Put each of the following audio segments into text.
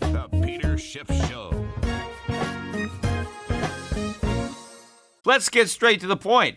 The Peter Schiff Show. Let's get straight to the point.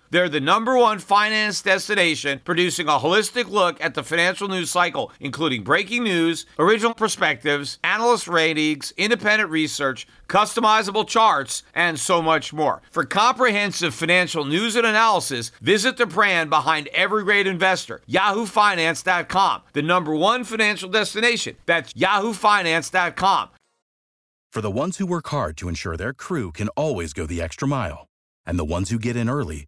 They're the number one finance destination, producing a holistic look at the financial news cycle, including breaking news, original perspectives, analyst ratings, independent research, customizable charts, and so much more. For comprehensive financial news and analysis, visit the brand behind every great investor, yahoofinance.com, the number one financial destination. That's yahoofinance.com. For the ones who work hard to ensure their crew can always go the extra mile, and the ones who get in early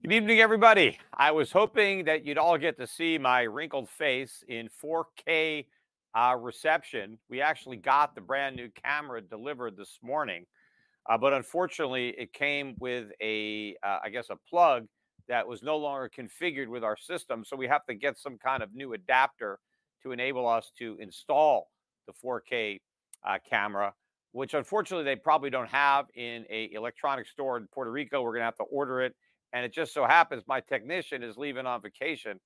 Good evening, everybody. I was hoping that you'd all get to see my wrinkled face in 4K uh, reception. We actually got the brand new camera delivered this morning, uh, but unfortunately, it came with a, uh, I guess, a plug that was no longer configured with our system. So we have to get some kind of new adapter to enable us to install the 4K uh, camera, which unfortunately they probably don't have in a electronic store in Puerto Rico. We're going to have to order it and it just so happens my technician is leaving on vacation,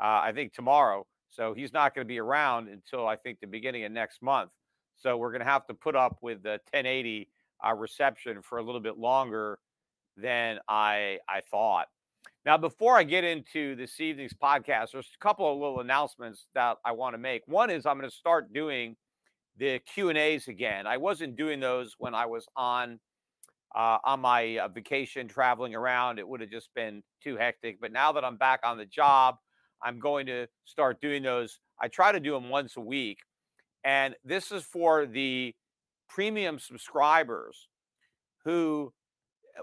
uh, I think tomorrow. So he's not going to be around until I think the beginning of next month. So we're going to have to put up with the 1080 uh, reception for a little bit longer than I I thought. Now, before I get into this evening's podcast, there's a couple of little announcements that I want to make. One is I'm going to start doing the Q and A's again. I wasn't doing those when I was on uh, on my uh, vacation traveling around. It would have just been too hectic. But now that I'm back on the job, I'm going to start doing those. I try to do them once a week. And this is for the premium subscribers who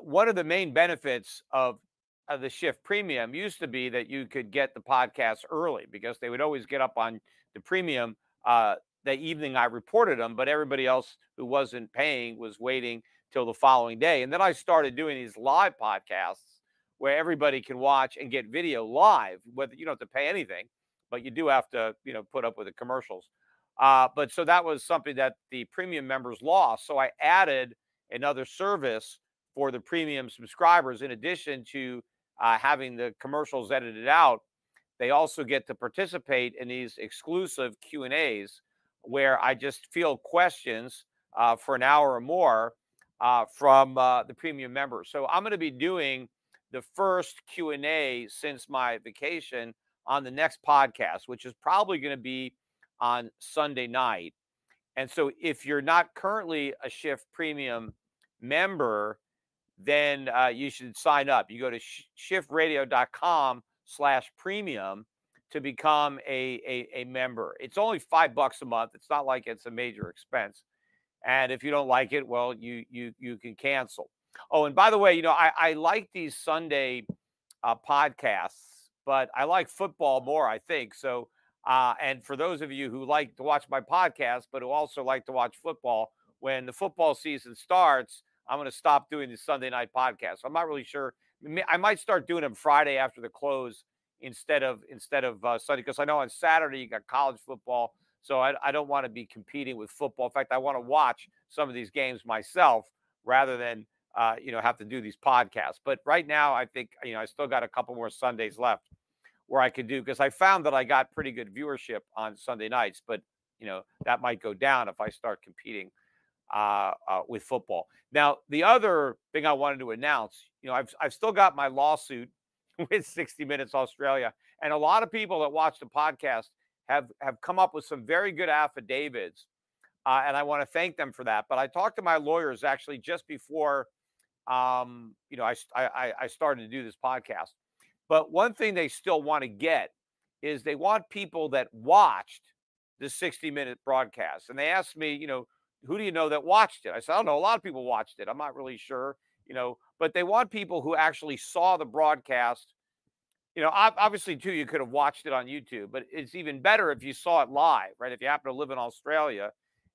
one of the main benefits of, of the Schiff premium used to be that you could get the podcast early because they would always get up on the premium uh, the evening I reported them, but everybody else who wasn't paying was waiting till the following day. And then I started doing these live podcasts where everybody can watch and get video live, whether you don't have to pay anything, but you do have to, you know, put up with the commercials. Uh, but so that was something that the premium members lost. So I added another service for the premium subscribers in addition to uh, having the commercials edited out they also get to participate in these exclusive q and a's where i just field questions uh, for an hour or more uh, from uh, the premium members. So I'm going to be doing the first Q and A since my vacation on the next podcast, which is probably going to be on Sunday night. And so if you're not currently a Schiff Premium member, then uh, you should sign up. You go to sh- schiffradio.com slash premium to become a, a, a member. It's only five bucks a month. It's not like it's a major expense. And if you don't like it, well, you you you can cancel. Oh, and by the way, you know, I, I like these Sunday uh, podcasts, but I like football more, I think. So, uh, and for those of you who like to watch my podcast, but who also like to watch football, when the football season starts, I'm going to stop doing the Sunday night podcast. I'm not really sure. I might start doing them Friday after the close instead of instead of uh, Sunday because I know on Saturday you got college football. So I, I don't want to be competing with football. In fact, I want to watch some of these games myself rather than uh, you know have to do these podcasts. But right now, I think you know I still got a couple more Sundays left where I could do because I found that I got pretty good viewership on Sunday nights. But you know that might go down if I start competing uh, uh, with football. Now, the other thing I wanted to announce, you know, I've I've still got my lawsuit with 60 Minutes Australia, and a lot of people that watch the podcast have have come up with some very good affidavits, uh, and I want to thank them for that. But I talked to my lawyers actually just before, um, you know, I, I I started to do this podcast. But one thing they still want to get is they want people that watched the 60 minute broadcast, and they asked me, you know, who do you know that watched it? I said, I don't know. A lot of people watched it. I'm not really sure, you know, but they want people who actually saw the broadcast you know, obviously too, you could have watched it on YouTube, but it's even better if you saw it live, right? If you happen to live in Australia,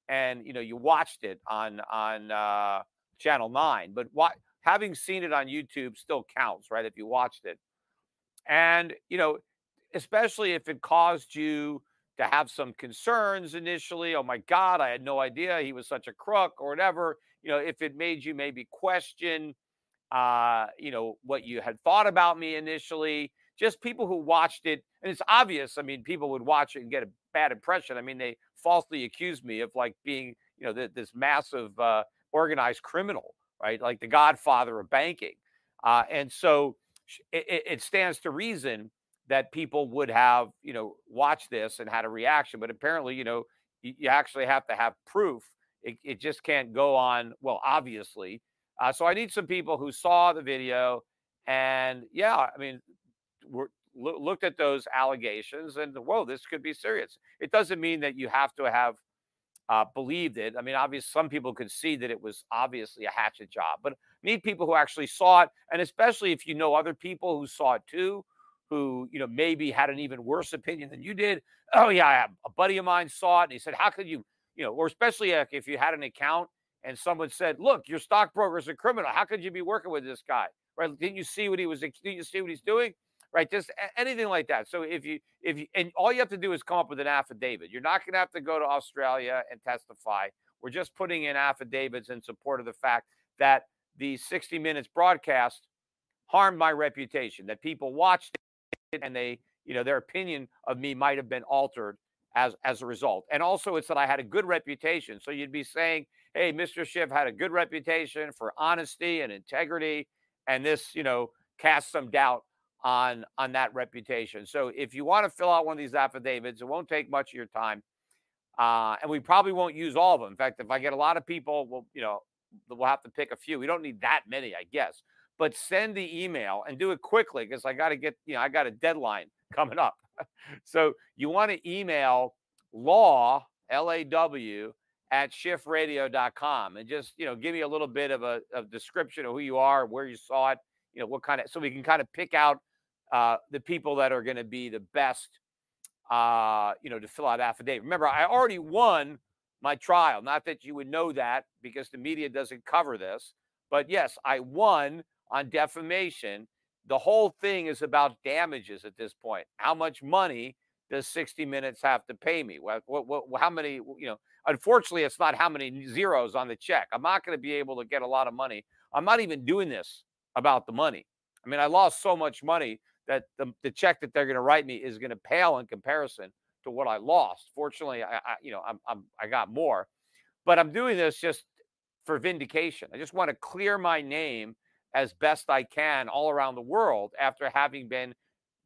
and you know you watched it on on uh, Channel Nine, but what having seen it on YouTube still counts, right? If you watched it, and you know, especially if it caused you to have some concerns initially. Oh my God, I had no idea he was such a crook or whatever. You know, if it made you maybe question, uh, you know, what you had thought about me initially just people who watched it, and it's obvious. I mean, people would watch it and get a bad impression. I mean, they falsely accused me of like being, you know, th- this massive uh, organized criminal, right? Like the godfather of banking. Uh, and so it, it stands to reason that people would have, you know, watched this and had a reaction. But apparently, you know, you, you actually have to have proof. It, it, just can't go on, well, obviously. Uh, so I need some people who saw the video. And yeah, I mean, were, looked at those allegations and whoa, this could be serious. It doesn't mean that you have to have uh, believed it. I mean, obviously, some people could see that it was obviously a hatchet job, but need people who actually saw it, and especially if you know other people who saw it too, who you know maybe had an even worse opinion than you did. Oh yeah, a buddy of mine saw it, and he said, "How could you?" You know, or especially if you had an account and someone said, "Look, your stockbroker is a criminal. How could you be working with this guy?" Right? Didn't you see what he was? Didn't you see what he's doing? Right? Just anything like that. So if you if you and all you have to do is come up with an affidavit. You're not going to have to go to Australia and testify. We're just putting in affidavits in support of the fact that the 60 minutes broadcast harmed my reputation. That people watched it and they, you know, their opinion of me might have been altered as as a result. And also, it's that I had a good reputation. So you'd be saying, "Hey, Mr. Schiff had a good reputation for honesty and integrity," and this, you know, cast some doubt on on that reputation. So if you want to fill out one of these affidavits, it won't take much of your time, uh, and we probably won't use all of them. In fact, if I get a lot of people, we'll you know we'll have to pick a few. We don't need that many, I guess. But send the email and do it quickly because I got to get you know I got a deadline coming up. so you want to email law l a w at schiffradio.com and just you know give me a little bit of a, a description of who you are, where you saw it, you know what kind of so we can kind of pick out uh, the people that are going to be the best, uh, you know, to fill out affidavit. Remember, I already won my trial. Not that you would know that because the media doesn't cover this, but yes, I won on defamation. The whole thing is about damages at this point. How much money does 60 Minutes have to pay me? What, what, what, how many, you know, unfortunately, it's not how many zeros on the check. I'm not going to be able to get a lot of money. I'm not even doing this about the money. I mean, I lost so much money that the, the check that they're going to write me is going to pale in comparison to what I lost. Fortunately, I, I you know I'm, I'm I got more, but I'm doing this just for vindication. I just want to clear my name as best I can all around the world after having been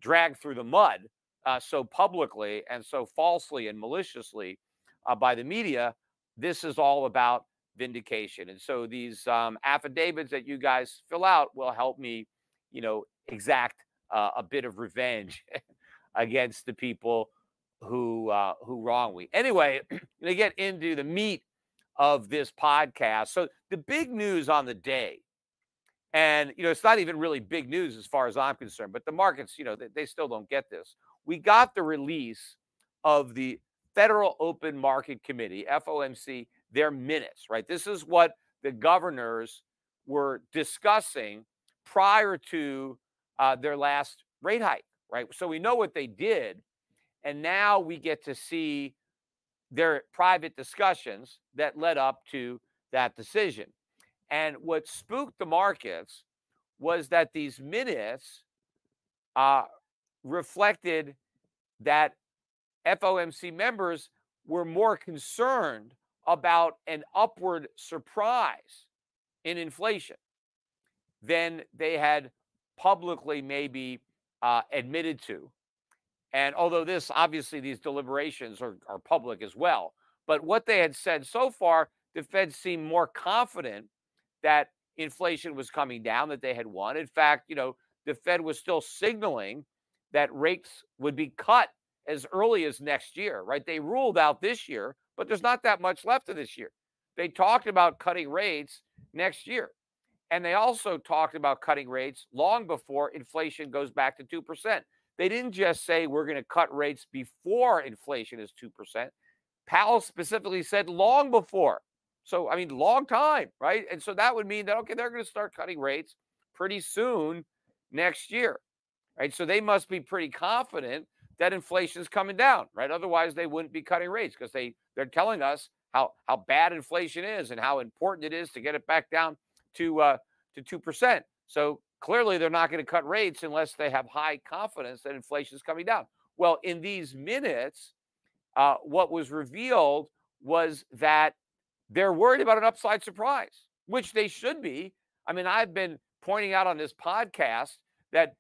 dragged through the mud uh, so publicly and so falsely and maliciously uh, by the media. This is all about vindication, and so these um, affidavits that you guys fill out will help me, you know, exact uh, a bit of revenge against the people who uh, who wrong me. Anyway, to get into the meat of this podcast. So the big news on the day, and you know, it's not even really big news as far as I'm concerned, but the markets, you know, they, they still don't get this. We got the release of the Federal Open Market Committee, FOMC, their minutes, right? This is what the governors were discussing prior to uh, their last rate hike, right? So we know what they did. And now we get to see their private discussions that led up to that decision. And what spooked the markets was that these minutes uh, reflected that FOMC members were more concerned about an upward surprise in inflation than they had publicly maybe uh, admitted to. And although this, obviously, these deliberations are, are public as well, but what they had said so far, the Fed seemed more confident that inflation was coming down, that they had won. In fact, you know, the Fed was still signaling that rates would be cut as early as next year, right? They ruled out this year, but there's not that much left of this year. They talked about cutting rates next year. And they also talked about cutting rates long before inflation goes back to 2%. They didn't just say we're going to cut rates before inflation is 2%. Powell specifically said long before. So, I mean, long time, right? And so that would mean that, okay, they're going to start cutting rates pretty soon next year, right? So they must be pretty confident that inflation is coming down, right? Otherwise, they wouldn't be cutting rates because they, they're telling us how, how bad inflation is and how important it is to get it back down to uh, to two percent. So clearly, they're not going to cut rates unless they have high confidence that inflation is coming down. Well, in these minutes, uh, what was revealed was that they're worried about an upside surprise, which they should be. I mean, I've been pointing out on this podcast that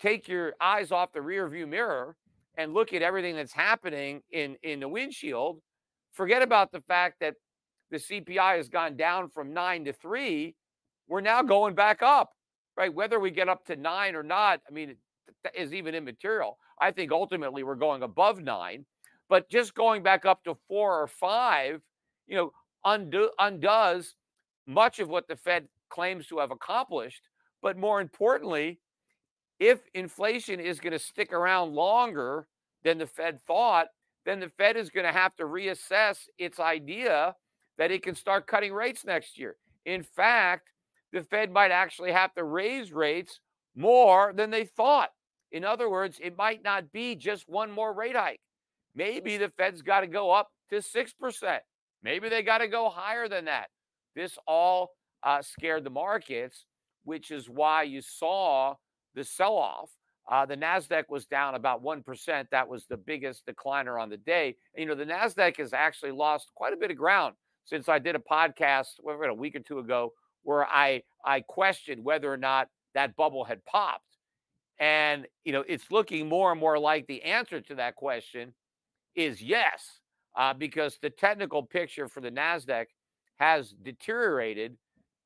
take your eyes off the rear view mirror and look at everything that's happening in in the windshield. Forget about the fact that the CPI has gone down from nine to three we're now going back up, right? Whether we get up to nine or not, I mean, that is even immaterial. I think ultimately we're going above nine, but just going back up to four or five, you know, undo, undoes much of what the Fed claims to have accomplished. But more importantly, if inflation is going to stick around longer than the Fed thought, then the Fed is going to have to reassess its idea that it can start cutting rates next year. In fact, the Fed might actually have to raise rates more than they thought. In other words, it might not be just one more rate hike. Maybe the Fed's got to go up to 6%. Maybe they got to go higher than that. This all uh, scared the markets, which is why you saw the sell off. Uh, the NASDAQ was down about 1%. That was the biggest decliner on the day. You know, the NASDAQ has actually lost quite a bit of ground since I did a podcast what, a week or two ago where I I questioned whether or not that bubble had popped. And you know, it's looking more and more like the answer to that question is yes, uh, because the technical picture for the Nasdaq has deteriorated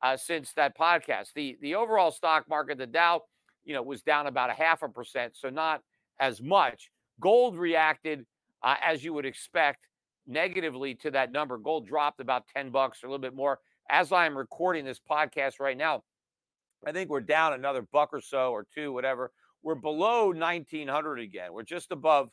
uh, since that podcast. The the overall stock market, the Dow, you know, was down about a half a percent, so not as much. Gold reacted uh, as you would expect negatively to that number. Gold dropped about 10 bucks or a little bit more as I am recording this podcast right now, I think we're down another buck or so or two, whatever. We're below 1900 again. We're just above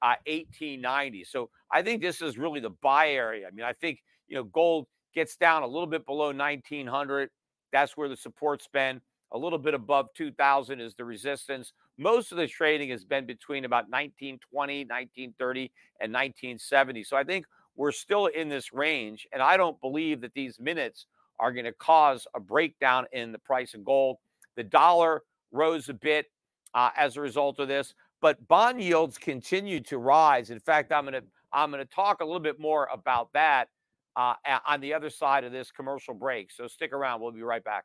uh, 1890. So I think this is really the buy area. I mean, I think, you know, gold gets down a little bit below 1900. That's where the support's been. A little bit above 2000 is the resistance. Most of the trading has been between about 1920, 1930, and 1970. So I think we're still in this range. And I don't believe that these minutes are going to cause a breakdown in the price of gold. The dollar rose a bit uh, as a result of this, but bond yields continue to rise. In fact, I'm going to I'm going to talk a little bit more about that uh, on the other side of this commercial break. So stick around. We'll be right back.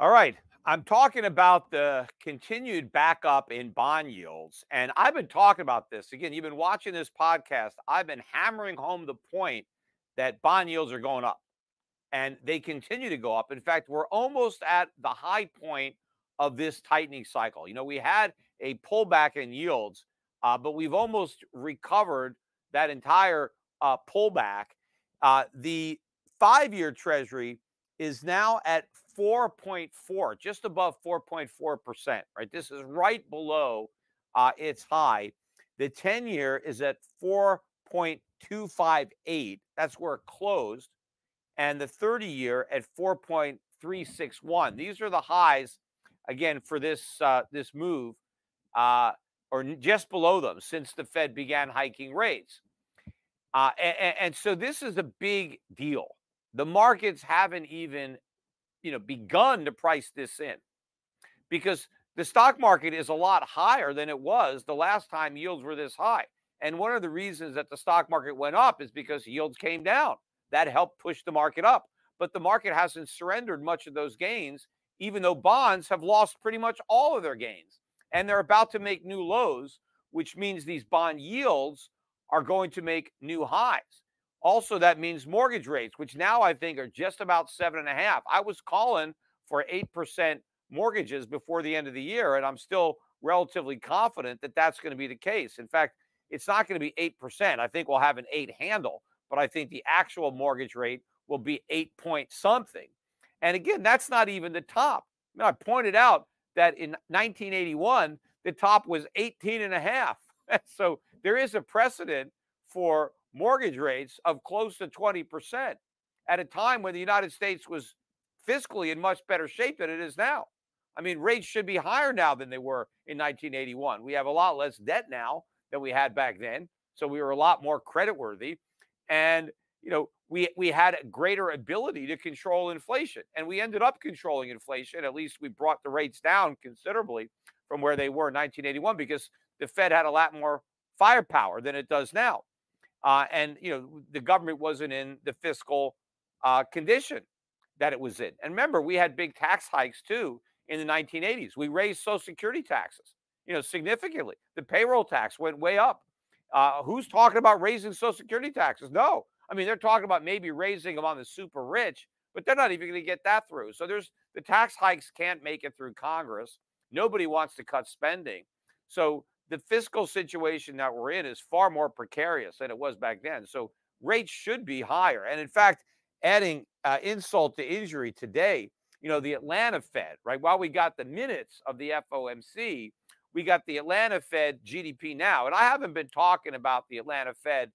All right. I'm talking about the continued backup in bond yields. And I've been talking about this. Again, you've been watching this podcast. I've been hammering home the point that bond yields are going up and they continue to go up. In fact, we're almost at the high point of this tightening cycle. You know, we had a pullback in yields, uh, but we've almost recovered that entire uh, pullback. Uh, the five year treasury is now at 4.4, just above 4.4%, right? This is right below uh, its high. The 10 year is at 4.258. That's where it closed. And the 30 year at 4.361. These are the highs, again, for this uh, this move. Uh, or just below them since the Fed began hiking rates. Uh, and, and so this is a big deal. The markets haven't even, you know, begun to price this in because the stock market is a lot higher than it was the last time yields were this high. And one of the reasons that the stock market went up is because yields came down. That helped push the market up. But the market hasn't surrendered much of those gains, even though bonds have lost pretty much all of their gains. And they're about to make new lows, which means these bond yields are going to make new highs. Also, that means mortgage rates, which now I think are just about seven and a half. I was calling for 8% mortgages before the end of the year, and I'm still relatively confident that that's going to be the case. In fact, it's not going to be 8%. I think we'll have an eight handle, but I think the actual mortgage rate will be eight point something. And again, that's not even the top. I, mean, I pointed out that in 1981, the top was 18 and a half. so there is a precedent for mortgage rates of close to 20% at a time when the United States was fiscally in much better shape than it is now. I mean, rates should be higher now than they were in 1981. We have a lot less debt now than we had back then. So we were a lot more creditworthy. And, you know, we, we had a greater ability to control inflation. And we ended up controlling inflation. At least we brought the rates down considerably from where they were in 1981 because the Fed had a lot more firepower than it does now. Uh, and, you know, the government wasn't in the fiscal uh, condition that it was in. And remember, we had big tax hikes too in the 1980s. We raised Social Security taxes, you know, significantly. The payroll tax went way up. Uh, who's talking about raising Social Security taxes? No. I mean, they're talking about maybe raising them on the super rich, but they're not even going to get that through. So there's the tax hikes can't make it through Congress. Nobody wants to cut spending. So the fiscal situation that we're in is far more precarious than it was back then. So rates should be higher. And in fact, adding uh, insult to injury today, you know, the Atlanta Fed, right? While we got the minutes of the FOMC, we got the Atlanta Fed GDP now. And I haven't been talking about the Atlanta Fed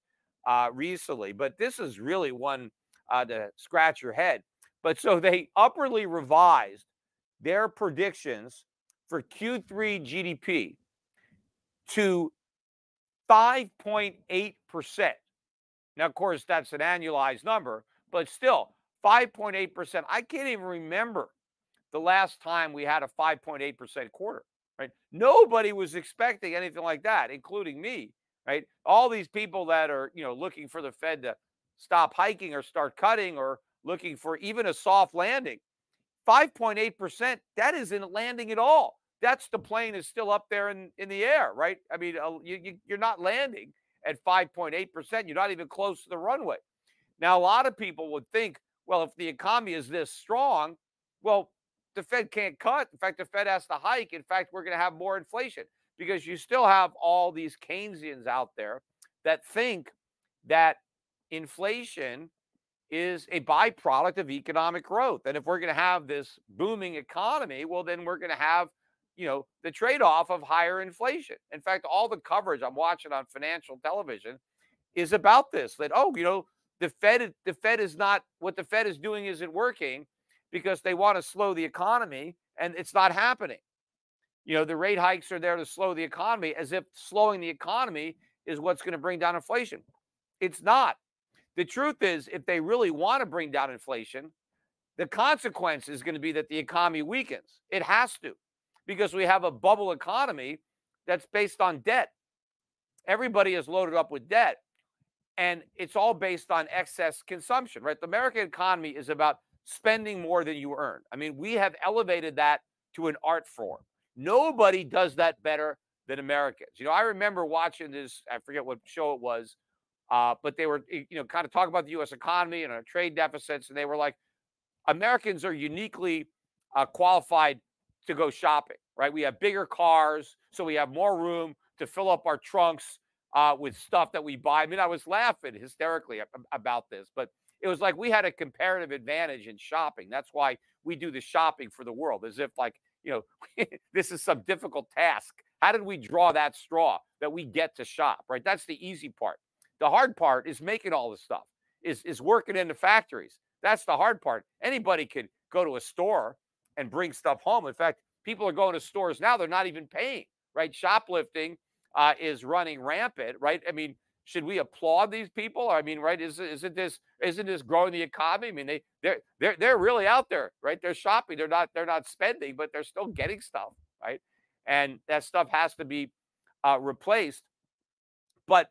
uh, recently, but this is really one uh, to scratch your head. But so they upwardly revised their predictions for Q3 GDP to 5.8%. Now, of course, that's an annualized number, but still 5.8%. I can't even remember the last time we had a 5.8% quarter, right? Nobody was expecting anything like that, including me, right? All these people that are, you know, looking for the Fed to stop hiking or start cutting or looking for even a soft landing. 5.8%, that isn't landing at all. That's the plane is still up there in, in the air, right? I mean, uh, you, you, you're not landing at 5.8%. You're not even close to the runway. Now, a lot of people would think, well, if the economy is this strong, well, the Fed can't cut. In fact, the Fed has to hike. In fact, we're going to have more inflation because you still have all these Keynesians out there that think that inflation is a byproduct of economic growth. And if we're going to have this booming economy, well, then we're going to have, you know, the trade off of higher inflation. In fact, all the coverage I'm watching on financial television is about this that, oh, you know, the Fed, the Fed is not what the Fed is doing isn't working because they want to slow the economy and it's not happening. You know, the rate hikes are there to slow the economy as if slowing the economy is what's going to bring down inflation. It's not. The truth is, if they really want to bring down inflation, the consequence is going to be that the economy weakens. It has to, because we have a bubble economy that's based on debt. Everybody is loaded up with debt, and it's all based on excess consumption, right? The American economy is about spending more than you earn. I mean, we have elevated that to an art form. Nobody does that better than Americans. You know, I remember watching this, I forget what show it was, uh, but they were, you know, kind of talking about the U.S. economy and our trade deficits, and they were like, Americans are uniquely uh, qualified to go shopping, right? We have bigger cars, so we have more room to fill up our trunks uh, with stuff that we buy. I mean, I was laughing hysterically about this, but it was like we had a comparative advantage in shopping. That's why we do the shopping for the world, as if like you know this is some difficult task. How did we draw that straw that we get to shop? Right, that's the easy part. The hard part is making all the stuff, is, is working in the factories. That's the hard part. Anybody could go to a store and bring stuff home. In fact, people are going to stores now, they're not even paying, right? Shoplifting uh, is running rampant, right? I mean, should we applaud these people? I mean, right? Is isn't this isn't this growing the economy? I mean, they they're they're they're really out there, right? They're shopping. They're not they're not spending, but they're still getting stuff, right? And that stuff has to be uh, replaced. But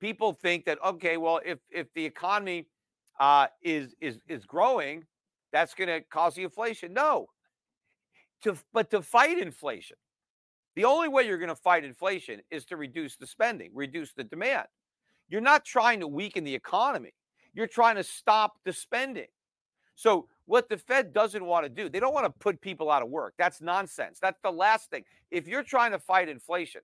people think that okay, well, if if the economy uh, is is is growing, that's going to cause the inflation. No, to but to fight inflation, the only way you're going to fight inflation is to reduce the spending, reduce the demand. You're not trying to weaken the economy. You're trying to stop the spending. So, what the Fed doesn't want to do, they don't want to put people out of work. That's nonsense. That's the last thing. If you're trying to fight inflation,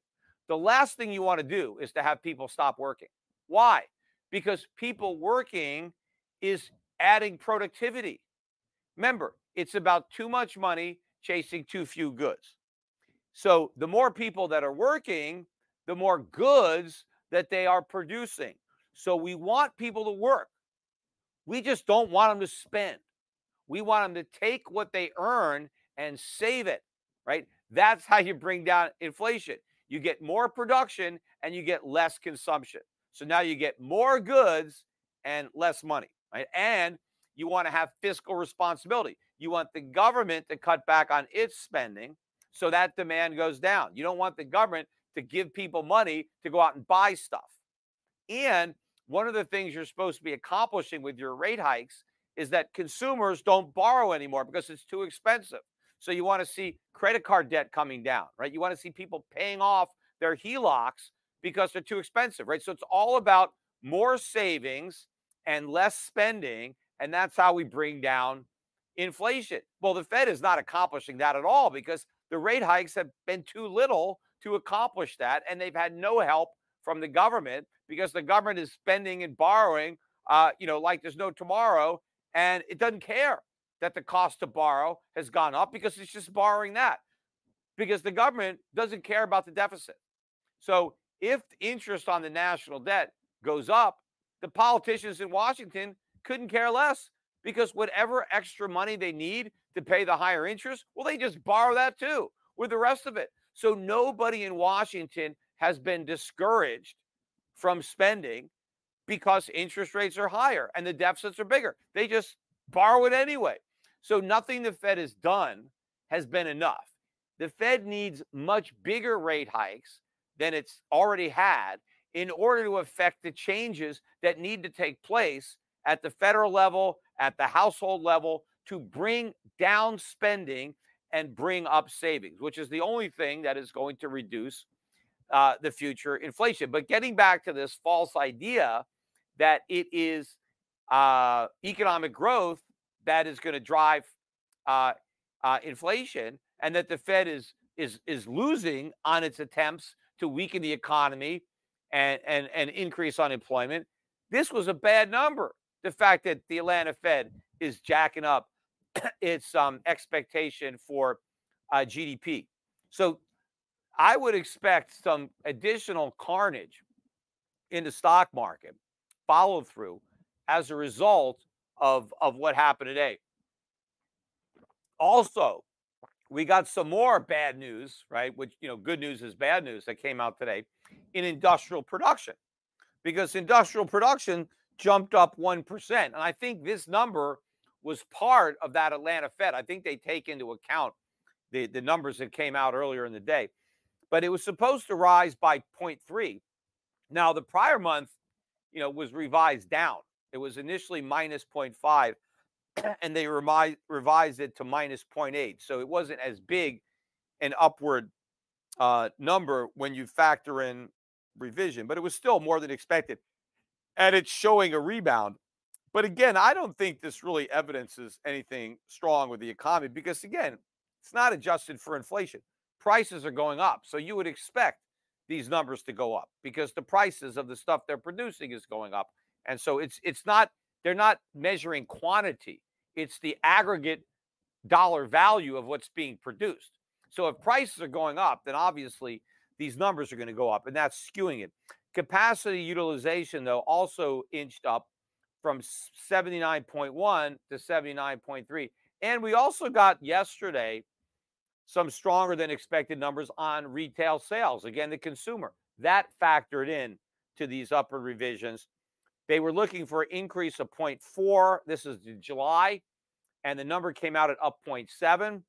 the last thing you want to do is to have people stop working. Why? Because people working is adding productivity. Remember, it's about too much money chasing too few goods. So, the more people that are working, the more goods that they are producing. So we want people to work. We just don't want them to spend. We want them to take what they earn and save it, right? That's how you bring down inflation. You get more production and you get less consumption. So now you get more goods and less money, right? And you want to have fiscal responsibility. You want the government to cut back on its spending so that demand goes down. You don't want the government to give people money to go out and buy stuff. And one of the things you're supposed to be accomplishing with your rate hikes is that consumers don't borrow anymore because it's too expensive. So you want to see credit card debt coming down, right? You want to see people paying off their HELOCs because they're too expensive, right? So it's all about more savings and less spending. And that's how we bring down inflation. Well, the Fed is not accomplishing that at all because the rate hikes have been too little to accomplish that. And they've had no help from the government because the government is spending and borrowing, uh, you know, like there's no tomorrow. And it doesn't care that the cost to borrow has gone up because it's just borrowing that because the government doesn't care about the deficit. So if interest on the national debt goes up, the politicians in Washington couldn't care less because whatever extra money they need to pay the higher interest, well, they just borrow that too with the rest of it. So nobody in Washington has been discouraged from spending because interest rates are higher and the deficits are bigger. They just borrow it anyway. So nothing the Fed has done has been enough. The Fed needs much bigger rate hikes than it's already had in order to affect the changes that need to take place at the federal level, at the household level, to bring down spending and bring up savings, which is the only thing that is going to reduce uh, the future inflation. But getting back to this false idea that it is uh, economic growth that is going to drive uh, uh, inflation, and that the Fed is is is losing on its attempts to weaken the economy and and and increase unemployment. This was a bad number. The fact that the Atlanta Fed is jacking up its um, expectation for uh, GDP. So I would expect some additional carnage in the stock market, follow through as a result of, of what happened today. Also, we got some more bad news, right? Which, you know, good news is bad news that came out today in industrial production because industrial production jumped up 1%. And I think this number was part of that Atlanta Fed. I think they take into account the, the numbers that came out earlier in the day. But it was supposed to rise by 0.3. Now, the prior month, you know, was revised down. It was initially minus 0.5, and they revised, revised it to minus 0.8. So it wasn't as big an upward uh, number when you factor in revision, but it was still more than expected. And it's showing a rebound but again, I don't think this really evidences anything strong with the economy because, again, it's not adjusted for inflation. Prices are going up. So you would expect these numbers to go up because the prices of the stuff they're producing is going up. And so it's it's not they're not measuring quantity. It's the aggregate dollar value of what's being produced. So if prices are going up, then obviously these numbers are going to go up and that's skewing it. Capacity utilization though also inched up from 79.1 to 79.3. And we also got yesterday some stronger than expected numbers on retail sales. Again, the consumer. that factored in to these upward revisions. They were looking for an increase of 0.4. This is July, and the number came out at up 0.7.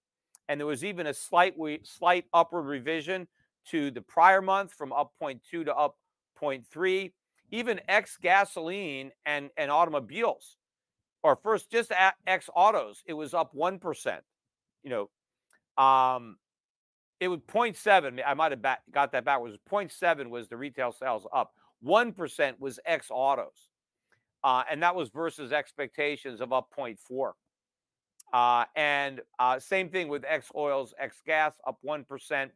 And there was even a slight slight upward revision to the prior month from up 0.2 to up 0.3. Even ex gasoline and, and automobiles, or first just ex autos, it was up 1%. You know, um, it was 0.7. I might have got that backwards. 0.7 was the retail sales up. 1% was ex autos. Uh, and that was versus expectations of up 0.4. Uh, and uh, same thing with ex oils, ex gas, up 1%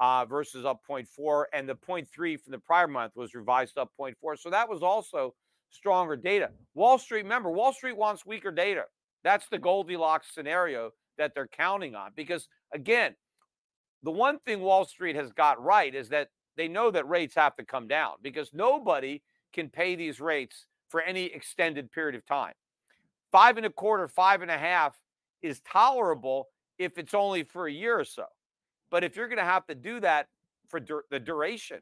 uh, versus up 0.4. And the 0.3 from the prior month was revised up 0.4. So that was also stronger data. Wall Street, remember, Wall Street wants weaker data. That's the Goldilocks scenario that they're counting on. Because again, the one thing Wall Street has got right is that they know that rates have to come down because nobody can pay these rates for any extended period of time. Five and a quarter, five and a half is tolerable if it's only for a year or so. But if you're going to have to do that for dur- the duration,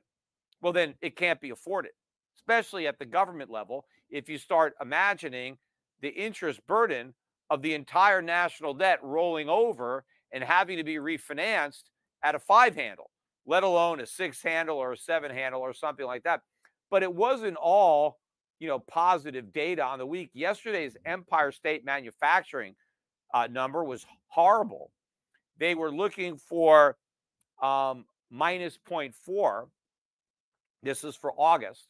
well, then it can't be afforded, especially at the government level. If you start imagining the interest burden of the entire national debt rolling over and having to be refinanced at a five handle, let alone a six handle or a seven handle or something like that. But it wasn't all, you know, positive data on the week. Yesterday's Empire State Manufacturing uh, number was horrible. They were looking for um, minus 0.4. This is for August.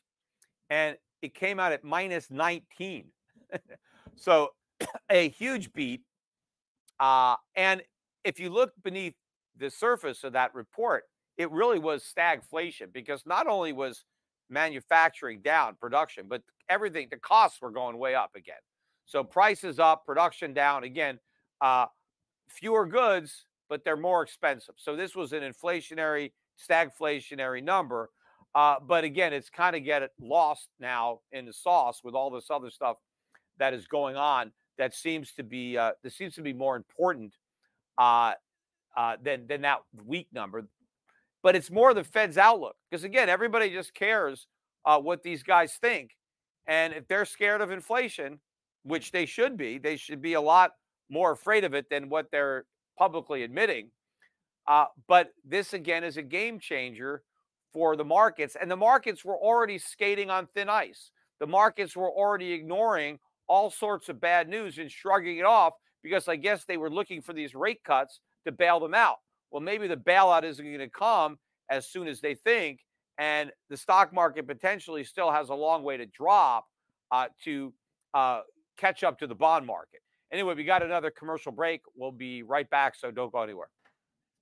And it came out at minus 19. so a huge beat. Uh, and if you look beneath the surface of that report, it really was stagflation because not only was manufacturing down, production, but everything, the costs were going way up again. So prices up, production down. Again, uh, fewer goods, but they're more expensive. So this was an inflationary, stagflationary number. Uh, but again, it's kind of get it lost now in the sauce with all this other stuff that is going on. That seems to be uh, seems to be more important uh, uh, than than that weak number. But it's more the Fed's outlook because again, everybody just cares uh, what these guys think, and if they're scared of inflation, which they should be, they should be a lot more afraid of it than what they're publicly admitting. Uh, but this again is a game changer for the markets, and the markets were already skating on thin ice. The markets were already ignoring all sorts of bad news and shrugging it off because I guess they were looking for these rate cuts to bail them out. Well, maybe the bailout isn't going to come as soon as they think, and the stock market potentially still has a long way to drop uh, to uh, catch up to the bond market. Anyway, we got another commercial break. We'll be right back, so don't go anywhere.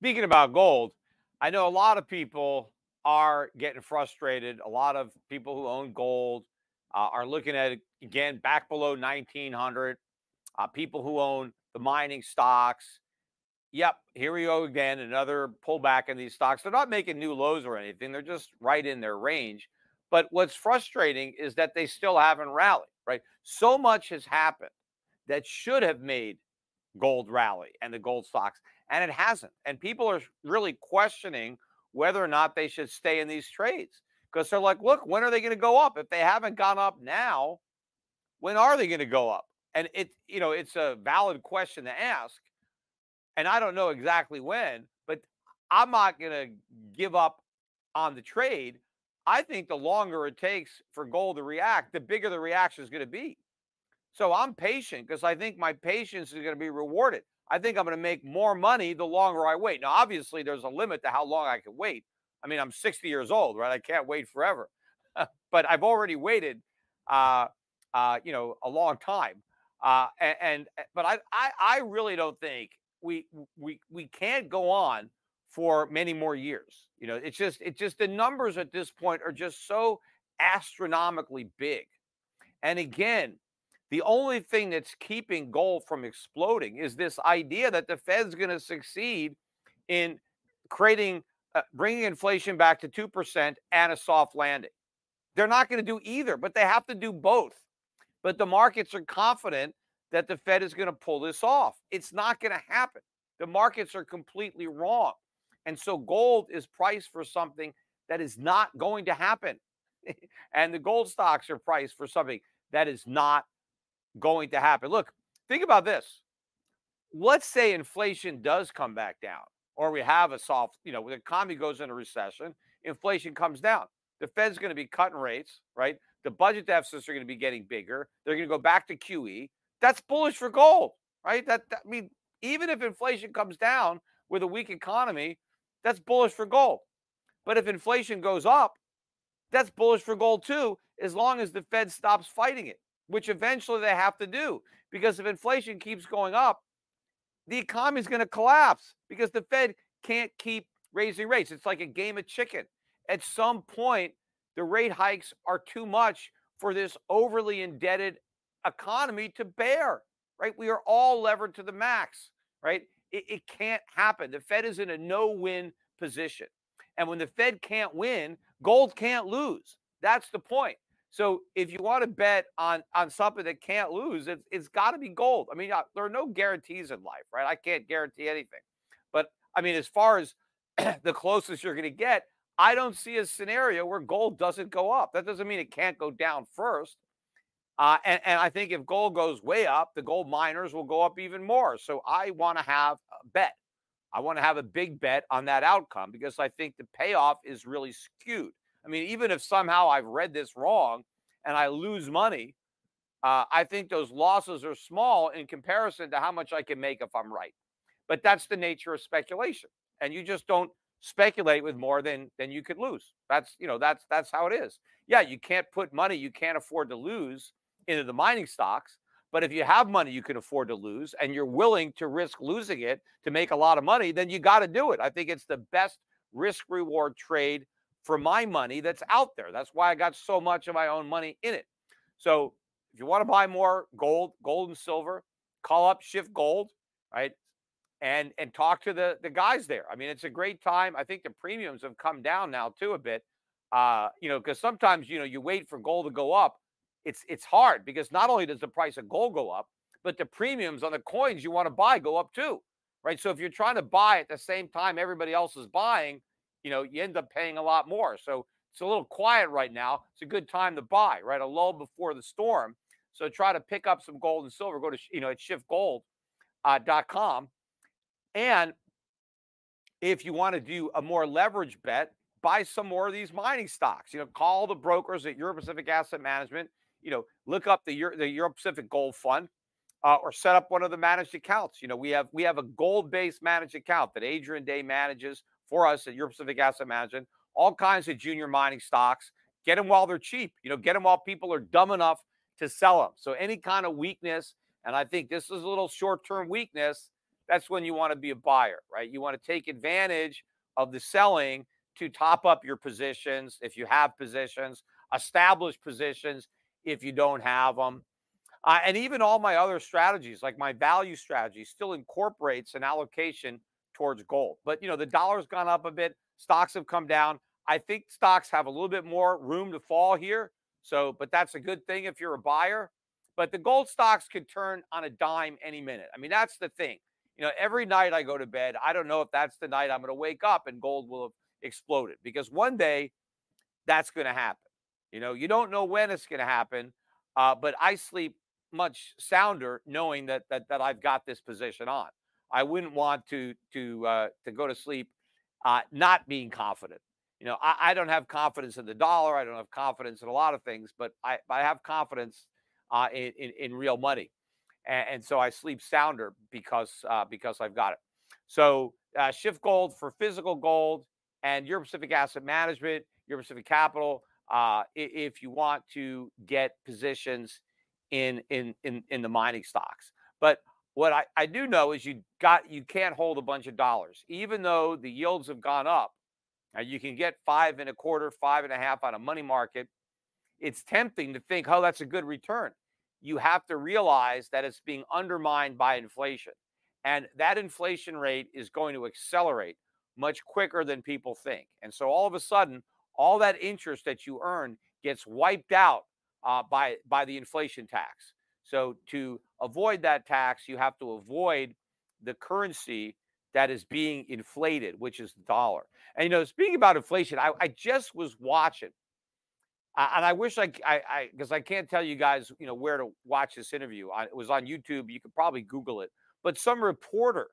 Speaking about gold, I know a lot of people are getting frustrated. A lot of people who own gold uh, are looking at it again back below 1900. Uh, people who own the mining stocks. Yep, here we go again. Another pullback in these stocks. They're not making new lows or anything, they're just right in their range. But what's frustrating is that they still haven't rallied, right? So much has happened that should have made gold rally and the gold stocks, and it hasn't. And people are really questioning whether or not they should stay in these trades because they're like, look, when are they going to go up? If they haven't gone up now, when are they going to go up? And it, you know, it's a valid question to ask. And I don't know exactly when, but I'm not going to give up on the trade. I think the longer it takes for gold to react, the bigger the reaction is going to be. So I'm patient because I think my patience is going to be rewarded. I think I'm going to make more money the longer I wait. Now, obviously, there's a limit to how long I can wait. I mean, I'm 60 years old, right? I can't wait forever. but I've already waited, uh, uh, you know, a long time. Uh, and, and eh, but I, I, I really don't think we we we can't go on for many more years. You know, it's just it's just the numbers at this point are just so astronomically big. And again, the only thing that's keeping gold from exploding is this idea that the Fed's going to succeed in creating, uh, bringing inflation back to 2% and a soft landing. They're not going to do either, but they have to do both. But the markets are confident that the Fed is going to pull this off. It's not going to happen. The markets are completely wrong. And so gold is priced for something that is not going to happen. and the gold stocks are priced for something that is not going to happen. Look, think about this. Let's say inflation does come back down, or we have a soft, you know, the economy goes into recession, inflation comes down. The Fed's going to be cutting rates, right? The budget deficits are going to be getting bigger. They're going to go back to QE. That's bullish for gold, right? That, that I mean, even if inflation comes down with a weak economy, that's bullish for gold. But if inflation goes up, that's bullish for gold too, as long as the Fed stops fighting it, which eventually they have to do. Because if inflation keeps going up, the economy is going to collapse because the Fed can't keep raising rates. It's like a game of chicken. At some point, the rate hikes are too much for this overly indebted economy to bear, right? We are all levered to the max, right? It, it can't happen. The Fed is in a no win position. And when the Fed can't win, gold can't lose. That's the point. So if you want to bet on on something that can't lose, it's it's got to be gold. I mean, uh, there are no guarantees in life, right? I can't guarantee anything. But I mean, as far as the closest you're going to get, I don't see a scenario where gold doesn't go up. That doesn't mean it can't go down first. Uh, and, and I think if gold goes way up, the gold miners will go up even more. So I want to have a bet. I want to have a big bet on that outcome because I think the payoff is really skewed. I mean, even if somehow I've read this wrong and I lose money, uh, I think those losses are small in comparison to how much I can make if I'm right. But that's the nature of speculation, and you just don't speculate with more than than you could lose. That's you know that's that's how it is. Yeah, you can't put money you can't afford to lose into the mining stocks, but if you have money you can afford to lose and you're willing to risk losing it to make a lot of money, then you got to do it. I think it's the best risk reward trade for my money that's out there. That's why I got so much of my own money in it. So if you want to buy more gold, gold and silver, call up Schiff Gold, right? And and talk to the the guys there. I mean, it's a great time. I think the premiums have come down now too a bit. Uh, you know, because sometimes you know you wait for gold to go up it's it's hard because not only does the price of gold go up, but the premiums on the coins you want to buy go up too, right? So if you're trying to buy at the same time everybody else is buying, you know, you end up paying a lot more. So it's a little quiet right now. It's a good time to buy, right? A lull before the storm. So try to pick up some gold and silver. Go to you know at schiffgold.com, uh, and if you want to do a more leverage bet, buy some more of these mining stocks. You know, call the brokers at Euro Pacific Asset Management you know, look up the Euro, the Euro Pacific Gold Fund. Uh, or set up one of the managed accounts. You know, we have we have a gold-based managed account that Adrian Day manages for us at Euro Pacific Asset Management. All kinds of junior mining stocks. Get them while they're cheap. You know, get them while people are dumb enough to sell them. So any kind of weakness, and I think this is a little short-term weakness. That's when you want to be a buyer, right? You want to take advantage of the selling to top up your positions if you have positions, establish positions if you don't have them. Uh, and even all my other strategies, like my value strategy, still incorporates an allocation towards gold. But you know, the dollar's gone up a bit, stocks have come down. I think stocks have a little bit more room to fall here. So, but that's a good thing if you're a buyer. But the gold stocks could turn on a dime any minute. I mean, that's the thing. You know, every night I go to bed, I don't know if that's the night I'm going to wake up and gold will have exploded because one day that's going to happen. You know, you don't know when it's going to happen, uh, but I sleep much sounder knowing that that that I've got this position on. I wouldn't want to to uh, to go to sleep uh, not being confident. You know, I, I, don't have confidence in the dollar. I don't have confidence in a lot of things, but I, I have confidence uh, in, in, in real money, and, and, so I sleep sounder because uh, because I've got it. So uh, Schiff Gold for physical gold and Euro Pacific Asset Management, Euro Pacific Capital uh, if you want to get positions in in in in the mining stocks. But what I, I do know is you got you can't hold a bunch of dollars, even though the yields have gone up. Now you can get five and a quarter, five and a half on a money market. It's tempting to think, oh, that's a good return. You have to realize that it's being undermined by inflation. And that inflation rate is going to accelerate much quicker than people think. And so all of a sudden, all that interest that you earn gets wiped out uh, by by the inflation tax. So to avoid that tax, you have to avoid the currency that is being inflated, which is the dollar. And you know, speaking about inflation, I, I just was watching, and I wish I, I, because I, I, can't tell you guys, you know, where to watch this interview. I, it was on YouTube. You could probably Google it. But some reporter,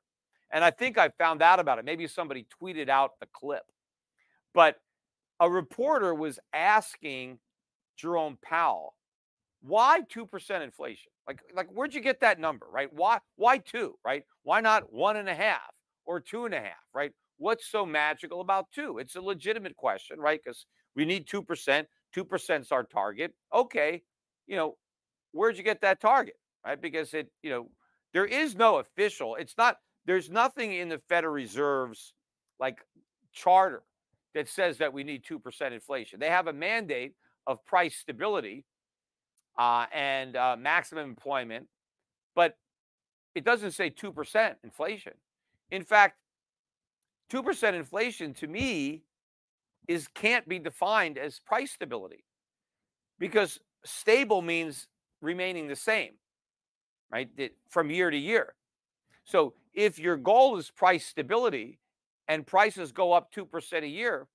and I think I found out about it. Maybe somebody tweeted out the clip, but a reporter was asking Jerome Powell, why 2% inflation? Like, like where'd you get that number, right? Why, why two, right? Why not one and a half or two and a half, right? What's so magical about two? It's a legitimate question, right? Because we need 2%. 2% is our target. Okay. You know, where'd you get that target, right? Because it, you know, there is no official, it's not, there's nothing in the Federal Reserve's like charter that says that we need 2% inflation. They have a mandate of price stability uh, and uh, maximum employment, but it doesn't say 2% inflation. In fact, 2% inflation to me is can't be defined as price stability because stable means remaining the same, right? From year to year. So if your goal is price stability and prices go up 2% a year,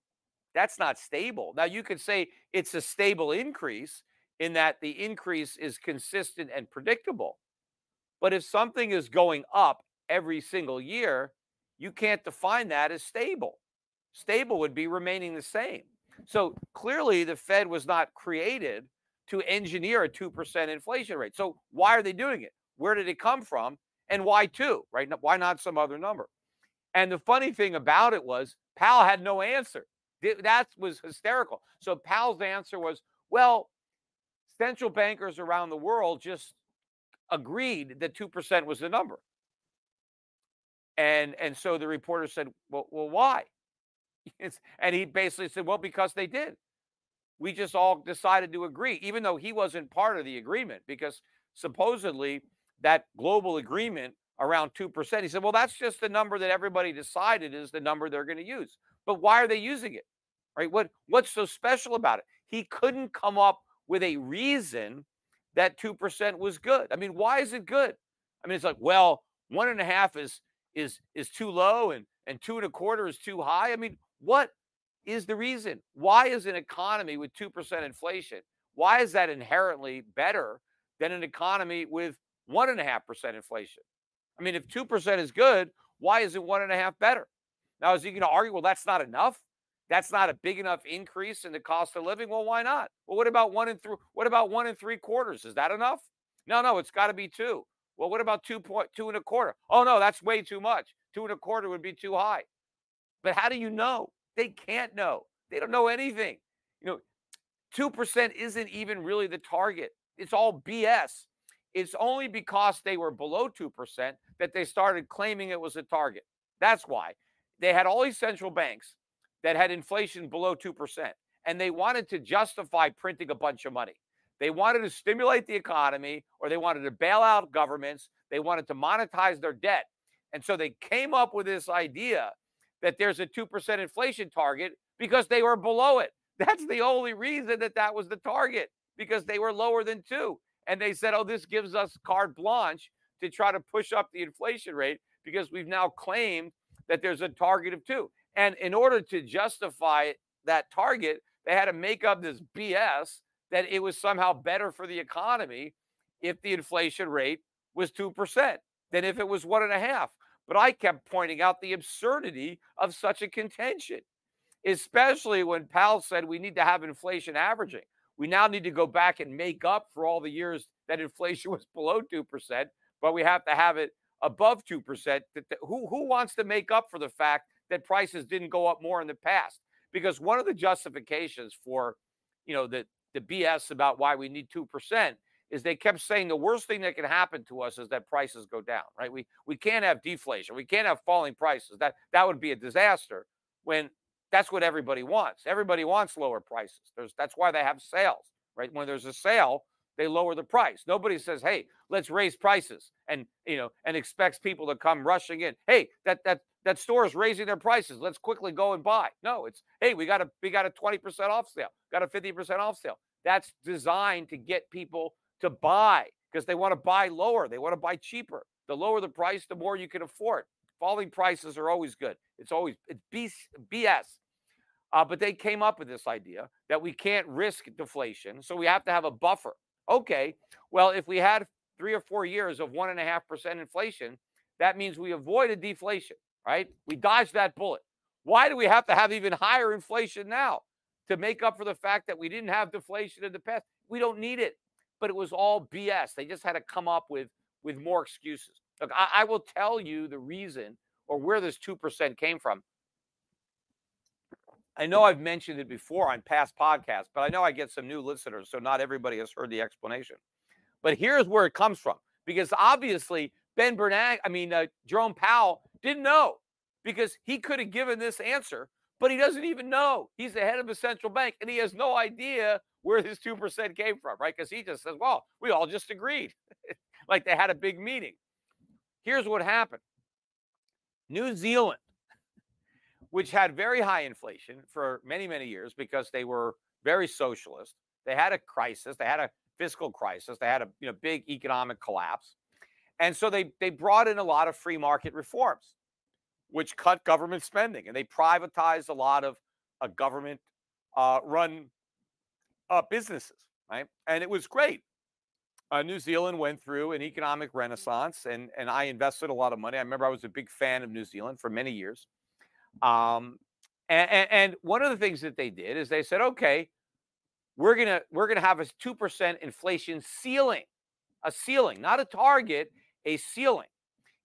that's not stable. Now, you could say it's a stable increase in that the increase is consistent and predictable. But if something is going up every single year, you can't define that as stable. Stable would be remaining the same. So clearly, the Fed was not created to engineer a 2% inflation rate. So why are they doing it? Where did it come from? And why two, right? Why not some other number? And the funny thing about it was Powell had no answer. That was hysterical. So Powell's answer was, well, central bankers around the world just agreed that 2% was the number. And and so the reporter said, well, well why? and he basically said, well, because they did. We just all decided to agree, even though he wasn't part of the agreement, because supposedly that global agreement around 2%. He said, well, that's just the number that everybody decided is the number they're going to use. But why are they using it? Right? What what's so special about it? He couldn't come up with a reason that 2% was good. I mean, why is it good? I mean, it's like, well, one and a half is is is too low and and two and a quarter is too high. I mean, what is the reason? Why is an economy with 2% inflation? Why is that inherently better than an economy with one and a half percent inflation? I mean, if 2% is good, why is it one and a half better? Now, is he going to argue, well, that's not enough? That's not a big enough increase in the cost of living. Well, why not? Well, what about one and three? What about one and three quarters? Is that enough? No, no, it's got to be two. Well, what about two point two and a quarter? Oh no, that's way too much. Two and a quarter would be too high. But how do you know? They can't know. They don't know anything. You know, two percent isn't even really the target. It's all BS. It's only because they were below two percent that they started claiming it was a target. That's why they had all these central banks that had inflation below 2%. And they wanted to justify printing a bunch of money. They wanted to stimulate the economy or they wanted to bail out governments. They wanted to monetize their debt. And so they came up with this idea that there's a 2% inflation target because they were below it. That's the only reason that that was the target because they were lower than two. And they said, oh, this gives us carte blanche to try to push up the inflation rate because we've now claimed that there's a target of two. And in order to justify that target, they had to make up this BS that it was somehow better for the economy if the inflation rate was 2% than if it was one and a half. But I kept pointing out the absurdity of such a contention, especially when Powell said we need to have inflation averaging. We now need to go back and make up for all the years that inflation was below 2%, but we have to have it above 2%. Who, who wants to make up for the fact that prices didn't go up more in the past. Because one of the justifications for, you know, the, the BS about why we need 2% is they kept saying the worst thing that can happen to us is that prices go down, right? We we can't have deflation. We can't have falling prices. That that would be a disaster when that's what everybody wants. Everybody wants lower prices. There's that's why they have sales, right? When there's a sale, they lower the price. Nobody says, "Hey, let's raise prices," and you know, and expects people to come rushing in. Hey, that that that store is raising their prices. Let's quickly go and buy. No, it's hey, we got a we got a 20% off sale, got a 50% off sale. That's designed to get people to buy because they want to buy lower. They want to buy cheaper. The lower the price, the more you can afford. Falling prices are always good. It's always it's BS. Uh, but they came up with this idea that we can't risk deflation, so we have to have a buffer. Okay, well, if we had three or four years of one and a half percent inflation, that means we avoided deflation, right? We dodged that bullet. Why do we have to have even higher inflation now to make up for the fact that we didn't have deflation in the past? We don't need it. But it was all BS. They just had to come up with with more excuses. Look, I, I will tell you the reason or where this 2% came from. I know I've mentioned it before on past podcasts, but I know I get some new listeners, so not everybody has heard the explanation. But here's where it comes from because obviously Ben Bernanke, I mean, uh, Jerome Powell didn't know because he could have given this answer, but he doesn't even know. He's the head of a central bank and he has no idea where this 2% came from, right? Because he just says, well, we all just agreed. like they had a big meeting. Here's what happened New Zealand, which had very high inflation for many, many years because they were very socialist, they had a crisis, they had a fiscal crisis, they had a you know, big economic collapse. And so they, they brought in a lot of free market reforms, which cut government spending and they privatized a lot of uh, government uh, run uh, businesses, right? And it was great uh, New Zealand went through an economic renaissance, and and I invested a lot of money. I remember I was a big fan of New Zealand for many years. Um, and, and, and one of the things that they did is they said, okay, we're gonna we're gonna have a two percent inflation ceiling, a ceiling, not a target, a ceiling.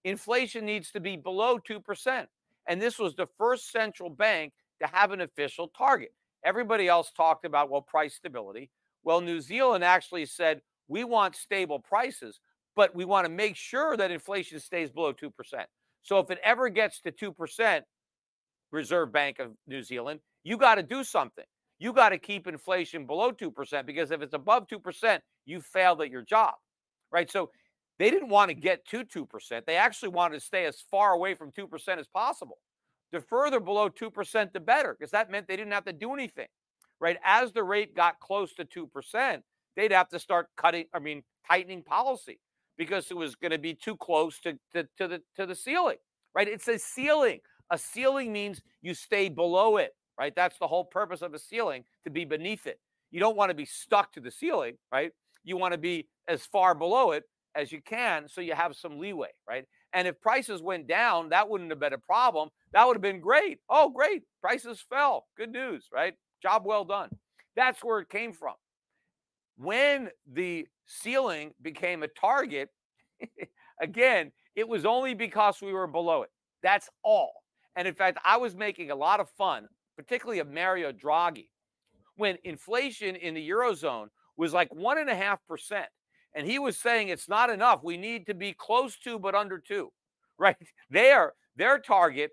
Inflation needs to be below two percent, and this was the first central bank to have an official target. Everybody else talked about well price stability. Well, New Zealand actually said we want stable prices, but we want to make sure that inflation stays below 2%. So if it ever gets to 2%, Reserve Bank of New Zealand, you got to do something. You got to keep inflation below 2% because if it's above 2%, you failed at your job. Right? So they didn't want to get to 2%. They actually wanted to stay as far away from 2% as possible. The further below 2%, the better, because that meant they didn't have to do anything. Right? As the rate got close to 2%, they'd have to start cutting, I mean, tightening policy because it was going to be too close to, to, to, the to the ceiling, right? It's a ceiling. A ceiling means you stay below it, right? That's the whole purpose of a ceiling to be beneath it. You don't want to be stuck to the ceiling, right? You want to be as far below it as you can so you have some leeway, right? And if prices went down, that wouldn't have been a problem. That would have been great. Oh, great. Prices fell. Good news, right? Job well done. That's where it came from. When the ceiling became a target, again, it was only because we were below it. That's all. And in fact, I was making a lot of fun, particularly of Mario Draghi, when inflation in the Eurozone was like one and a half percent. And he was saying it's not enough. We need to be close to, but under two, right? Their, their target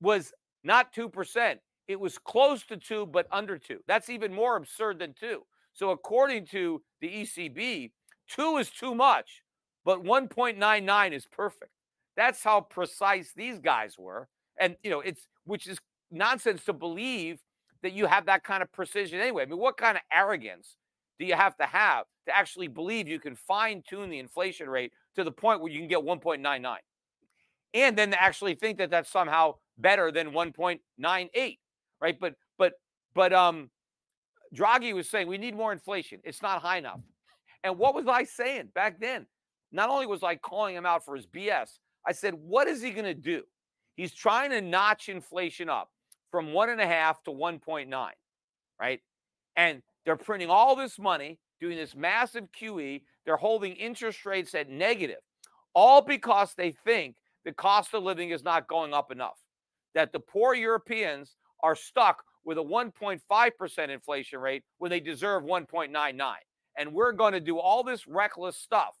was not 2%. It was close to two, but under two. That's even more absurd than two. So, according to the ECB, two is too much, but 1.99 is perfect. That's how precise these guys were. And, you know, it's which is nonsense to believe that you have that kind of precision anyway. I mean, what kind of arrogance do you have to have to actually believe you can fine tune the inflation rate to the point where you can get 1.99? And then to actually think that that's somehow better than 1.98, right? But, but, but, um, Draghi was saying we need more inflation. It's not high enough. And what was I saying back then? Not only was I calling him out for his BS, I said, what is he going to do? He's trying to notch inflation up from one and a half to 1.9, right? And they're printing all this money, doing this massive QE. They're holding interest rates at negative, all because they think the cost of living is not going up enough, that the poor Europeans are stuck with a 1.5% inflation rate when they deserve 1.99. And we're going to do all this reckless stuff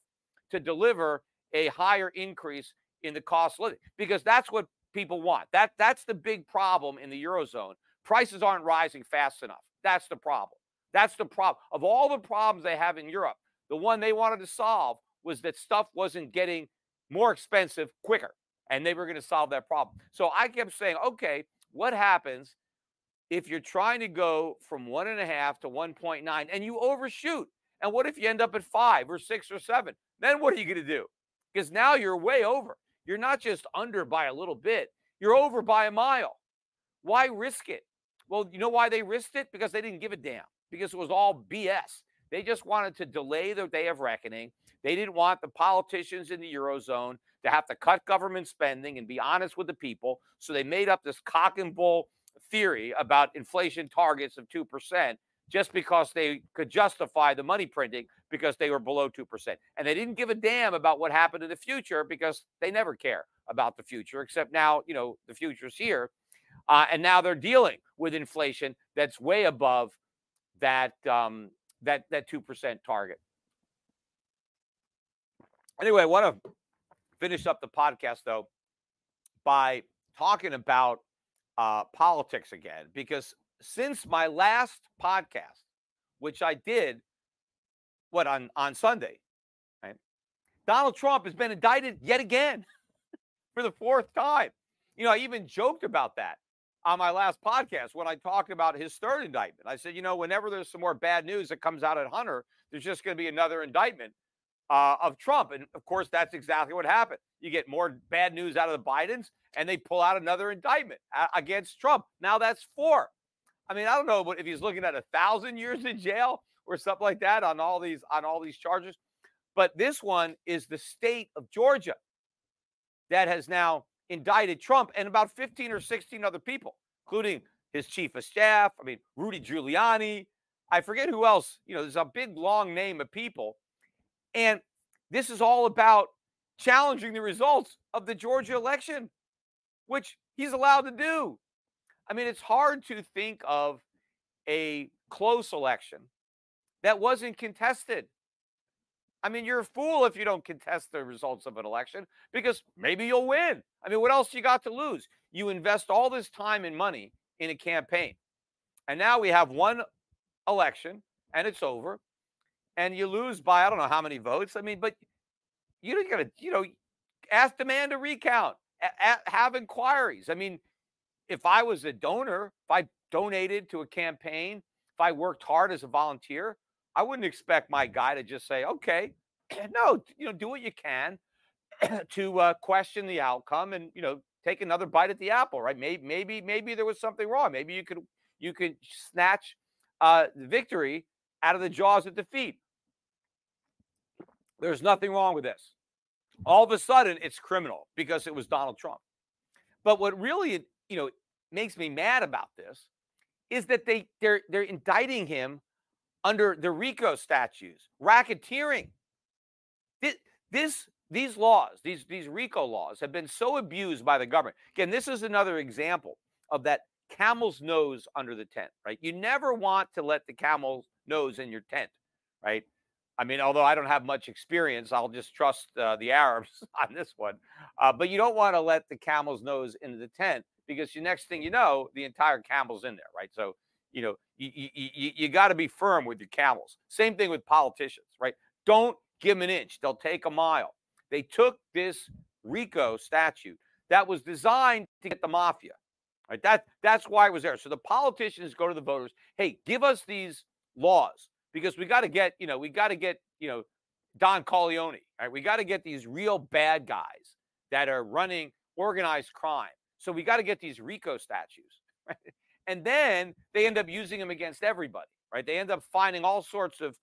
to deliver a higher increase in the cost of living because that's what people want. That that's the big problem in the eurozone. Prices aren't rising fast enough. That's the problem. That's the problem. Of all the problems they have in Europe, the one they wanted to solve was that stuff wasn't getting more expensive quicker and they were going to solve that problem. So I kept saying, okay, what happens if you're trying to go from one and a half to 1.9 and you overshoot? And what if you end up at five or six or seven? Then what are you going to do? Because now you're way over. you're not just under by a little bit, you're over by a mile. Why risk it? Well, you know why they risked it? Because they didn't give a damn, because it was all BS. They just wanted to delay the day of reckoning. They didn't want the politicians in the Eurozone to have to cut government spending and be honest with the people. So they made up this cock and bull theory about inflation targets of 2% just because they could justify the money printing because they were below 2%. And they didn't give a damn about what happened in the future because they never care about the future, except now, you know, the future's here. Uh, and now they're dealing with inflation that's way above that um, that that two percent target. Anyway, I want to finish up the podcast though by talking about uh, politics again because since my last podcast, which I did, what on on Sunday, right? Donald Trump has been indicted yet again for the fourth time. You know, I even joked about that on my last podcast when I talked about his third indictment. I said, you know, whenever there's some more bad news that comes out at Hunter, there's just going to be another indictment uh, of Trump. And of course, that's exactly what happened. You get more bad news out of the Bidens, and they pull out another indictment against Trump. Now that's four. I mean, I don't know but if he's looking at a thousand years in jail or something like that on all these on all these charges, but this one is the state of Georgia that has now indicted Trump and about 15 or 16 other people, including his chief of staff. I mean, Rudy Giuliani. I forget who else. You know, there's a big long name of people. And this is all about challenging the results of the Georgia election, which he's allowed to do. I mean, it's hard to think of a close election that wasn't contested. I mean, you're a fool if you don't contest the results of an election because maybe you'll win. I mean, what else you got to lose? You invest all this time and money in a campaign. And now we have one election and it's over. And you lose by I don't know how many votes. I mean, but you don't gotta, you know, ask demand a recount, a- a- have inquiries. I mean, if I was a donor, if I donated to a campaign, if I worked hard as a volunteer, I wouldn't expect my guy to just say, okay, no, you know, do what you can to uh, question the outcome and, you know, take another bite at the apple, right? Maybe, maybe, maybe there was something wrong. Maybe you could, you could snatch uh, victory out of the jaws of defeat. There's nothing wrong with this. All of a sudden, it's criminal because it was Donald Trump. But what really, you know, makes me mad about this is that they they're they're indicting him under the RICO statutes, racketeering. This, this these laws, these these RICO laws, have been so abused by the government. Again, this is another example of that camel's nose under the tent, right? You never want to let the camel's nose in your tent, right? I mean, although I don't have much experience, I'll just trust uh, the Arabs on this one. Uh, but you don't want to let the camel's nose into the tent because the next thing you know, the entire camel's in there, right? So you know, you, you, you, got to be firm with your camels. Same thing with politicians, right? Don't give them an inch, they'll take a mile. They took this RICO statute that was designed to get the mafia. Right? That, that's why it was there. So the politicians go to the voters, hey, give us these laws because we got to get, you know, we got to get, you know, Don Corleone, right? We got to get these real bad guys that are running organized crime. So we got to get these RICO statues. Right? And then they end up using them against everybody, right? They end up finding all sorts of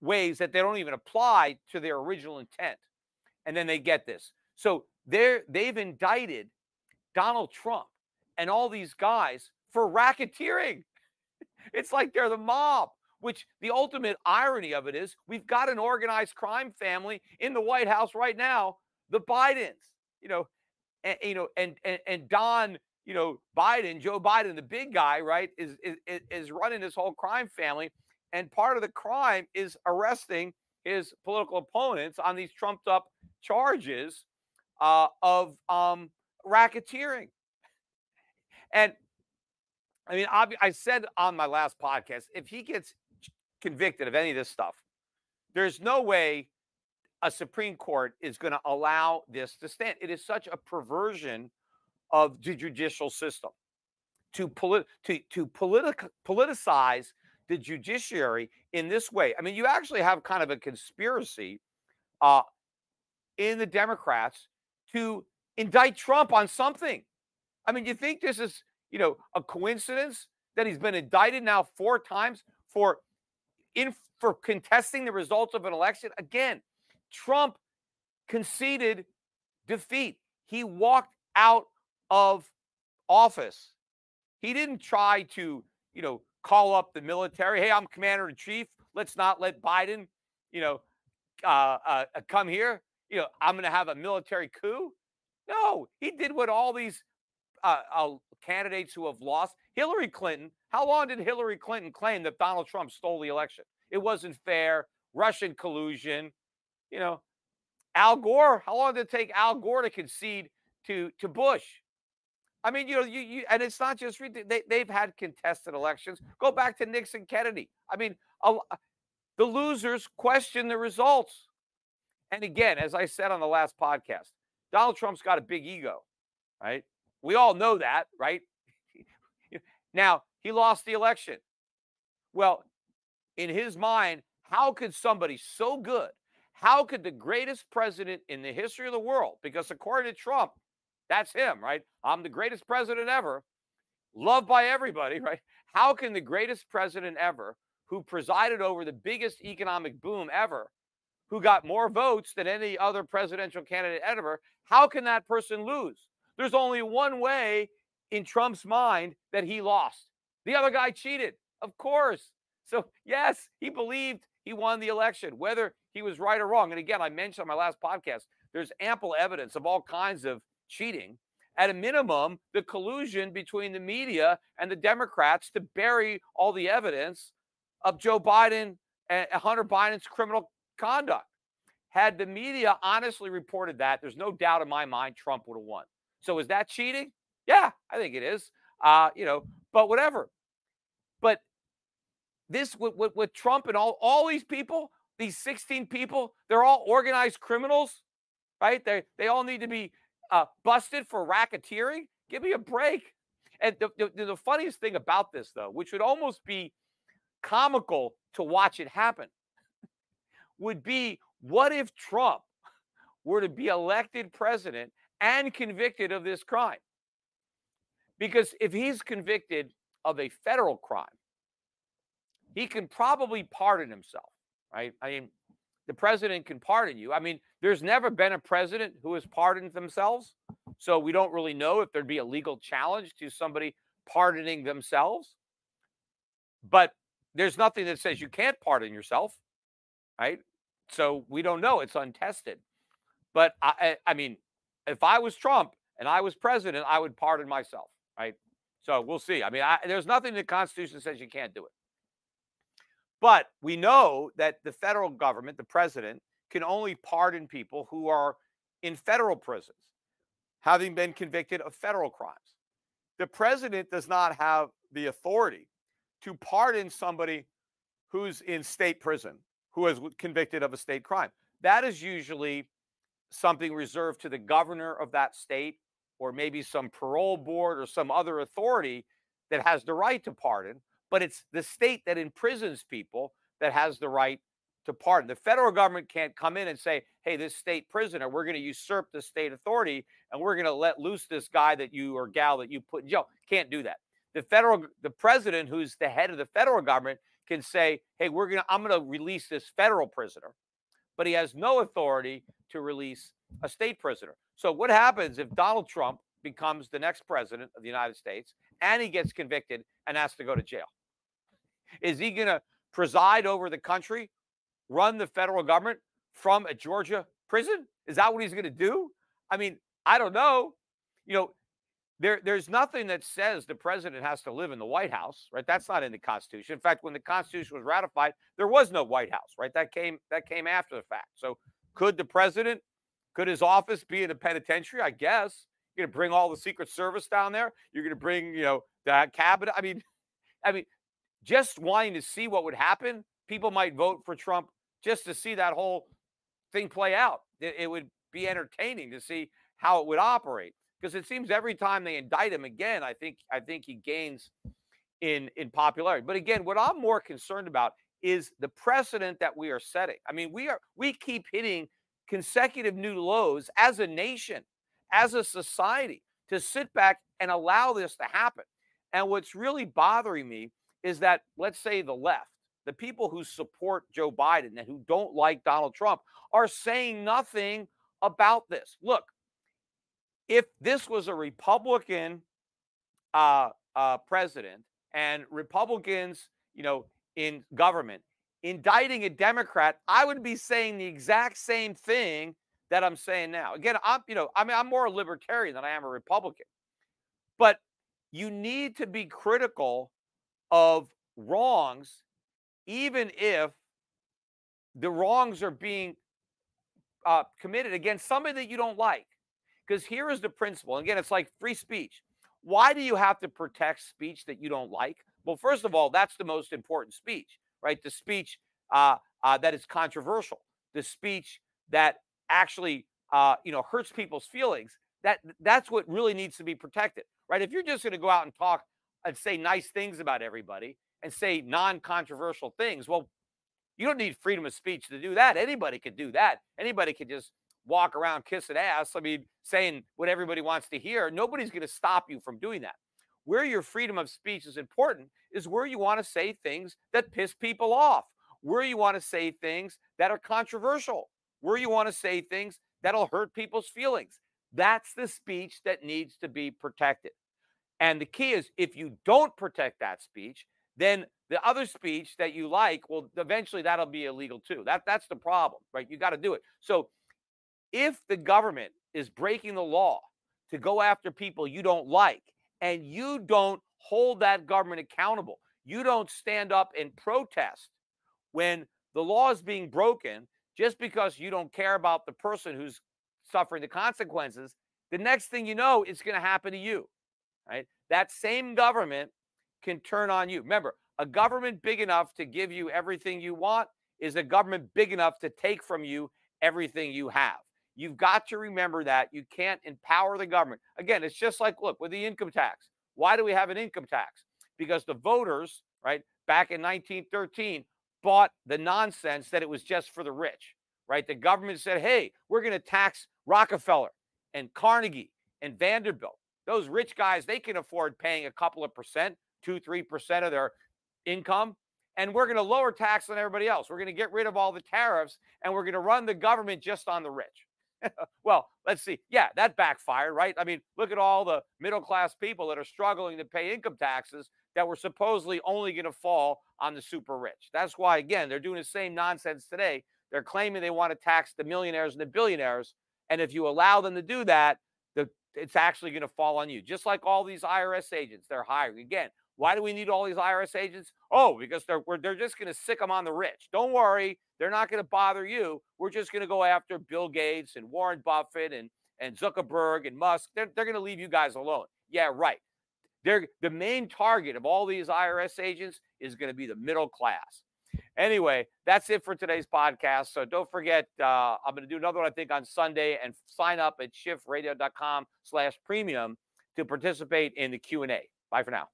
ways that they don't even apply to their original intent. And then they get this. So they're they've indicted Donald Trump and all these guys for racketeering. It's like they're the mob, which the ultimate irony of it is we've got an organized crime family in the White House right now, the Bidens, you know, and, you know, and, and, and Don you know, Biden, Joe Biden, the big guy, right, is, is is running this whole crime family, and part of the crime is arresting his political opponents on these trumped up charges uh, of um, racketeering. And I mean, I said on my last podcast, if he gets convicted of any of this stuff, there's no way a Supreme Court is going to allow this to stand. It is such a perversion of the judicial system to, polit- to, to politic- politicize the judiciary in this way. I mean, you actually have kind of a conspiracy uh, in the Democrats to indict Trump on something. I mean, you think this is, you know, a coincidence that he's been indicted now four times for in for contesting the results of an election? Again, Trump conceded defeat. He walked out of office. He didn't try to, you know, call up the military. Hey, I'm commander in chief. Let's not let Biden, you know, uh, uh, uh come here. You know, I'm going to have a military coup. No, he did what all these uh, uh, candidates who have lost. Hillary Clinton. How long did Hillary Clinton claim that Donald Trump stole the election? It wasn't fair. Russian collusion. You know, Al Gore. How long did it take Al Gore to concede to to Bush? I mean, you know, you, you and it's not just they they've had contested elections. Go back to Nixon, Kennedy. I mean, a, uh, the losers question the results. And again, as I said on the last podcast, Donald Trump's got a big ego, right? We all know that, right? now, he lost the election. Well, in his mind, how could somebody so good, how could the greatest president in the history of the world, because according to Trump, that's him, right? I'm the greatest president ever, loved by everybody, right? How can the greatest president ever, who presided over the biggest economic boom ever, who got more votes than any other presidential candidate ever, how can that person lose? There's only one way in Trump's mind that he lost. The other guy cheated, of course. So, yes, he believed he won the election, whether he was right or wrong. And again, I mentioned on my last podcast, there's ample evidence of all kinds of cheating. At a minimum, the collusion between the media and the Democrats to bury all the evidence of Joe Biden and Hunter Biden's criminal conduct. Had the media honestly reported that, there's no doubt in my mind Trump would have won. So is that cheating? Yeah, I think it is. Uh, you know, but whatever. But this with, with, with Trump and all all these people, these 16 people, they're all organized criminals, right? They they all need to be uh, busted for racketeering. Give me a break. And the, the, the funniest thing about this, though, which would almost be comical to watch it happen, would be what if Trump were to be elected president and convicted of this crime? Because if he's convicted of a federal crime, he can probably pardon himself, right? I mean, the president can pardon you. I mean, there's never been a president who has pardoned themselves. So we don't really know if there'd be a legal challenge to somebody pardoning themselves. But there's nothing that says you can't pardon yourself, right? So we don't know. It's untested. But I, I mean, if I was Trump and I was president, I would pardon myself, right? So we'll see. I mean, I, there's nothing in the Constitution that says you can't do it. But we know that the federal government, the president, can only pardon people who are in federal prisons, having been convicted of federal crimes. The president does not have the authority to pardon somebody who's in state prison, who is convicted of a state crime. That is usually something reserved to the governor of that state or maybe some parole board or some other authority that has the right to pardon but it's the state that imprisons people that has the right to pardon. The federal government can't come in and say, hey, this state prisoner, we're going to usurp the state authority and we're going to let loose this guy that you or gal that you put in jail. Can't do that. The federal, the president, who's the head of the federal government, can say, hey, we're going to, I'm going to release this federal prisoner, but he has no authority to release a state prisoner. So what happens if Donald Trump becomes the next president of the United States and he gets convicted and has to go to jail? Is he going to preside over the country, run the federal government from a Georgia prison? Is that what he's going to do? I mean, I don't know. You know, there, there's nothing that says the president has to live in the White House, right? That's not in the Constitution. In fact, when the Constitution was ratified, there was no White House, right? That came that came after the fact. So, could the president, could his office be in a penitentiary? I guess you're going to bring all the Secret Service down there. You're going to bring, you know, the cabinet. I mean, I mean, just wanting to see what would happen, people might vote for Trump just to see that whole thing play out. It, it would be entertaining to see how it would operate because it seems every time they indict him again, I think I think he gains in in popularity. But again, what I'm more concerned about is the precedent that we are setting. I mean, we are we keep hitting consecutive new lows as a nation. as a society to sit back and allow this to happen. And what's really bothering me is that, let's say, the left, the people who support Joe Biden and who don't like Donald Trump, are saying nothing about this. Look, if this was a Republican uh, uh, president and Republicans, you know, in government indicting a Democrat, I would be saying the exact same thing that I'm saying now. Again, I'm, you know, I mean, I'm more a libertarian than I am a Republican, but you need to be critical of wrongs, even if the wrongs are being uh, committed against somebody that you don't like. Because here is the principle. Again, it's like free speech. Why do you have to protect speech that you don't like? Well, first of all, that's the most important speech, right? The speech uh, uh, that is controversial, the speech that actually, uh, you know, hurts people's feelings. That that's what really needs to be protected, right? If you're just going to go out and talk and say nice things about everybody and say non-controversial things, well, you don't need freedom of speech to do that. Anybody could do that. Anybody could just walk around kissing ass. I mean, saying what everybody wants to hear. Nobody's going to stop you from doing that. Where your freedom of speech is important is where you want to say things that piss people off, where you want to say things that are controversial, where you want to say things that'll hurt people's feelings. That's the speech that needs to be protected. And the key is if you don't protect that speech, then the other speech that you like, well, eventually that'll be illegal too. That that's the problem, right? You got to do it. So if the government is breaking the law to go after people you don't like and you don't hold that government accountable, you don't stand up and protest when the law is being broken just because you don't care about the person who's suffering the consequences, the next thing you know, it's going to happen to you. Right? That same government can turn on you. Remember, a government big enough to give you everything you want is a government big enough to take from you everything you have. You've got to remember that. You can't empower the government. Again, it's just like, look, with the income tax. Why do we have an income tax? Because the voters, right, back in 1913, bought the nonsense that it was just for the rich, right? The government said, hey, we're going to tax Rockefeller and Carnegie and Vanderbilt. Those rich guys, they can afford paying a couple of percent, two, three percent of their income. And we're going to lower tax on everybody else. We're going to get rid of all the tariffs and we're going to run the government just on the rich. well, let's see. Yeah, that backfired, right? I mean, look at all the middle class people that are struggling to pay income taxes that were supposedly only going to fall on the super rich. That's why, again, they're doing the same nonsense today. They're claiming they want to tax the millionaires and the billionaires. And if you allow them to do that, the, it's actually going to fall on you. Just like all these IRS agents they're hiring. Again, why do we need all these IRS agents? Oh, because they're they're just going to sick them on the rich. Don't worry, they're not going to bother you. We're just going to go after Bill Gates and Warren Buffett and and Zuckerberg and Musk. They're they're going to leave you guys alone. Yeah, right. They're the main target of all these IRS agents is going to be the middle class. Anyway, that's it for today's podcast. So don't forget, uh, I'm going to do another one, I think, on Sunday and sign up at schiffradio.com slash premium to participate in the Q&A. Bye for now.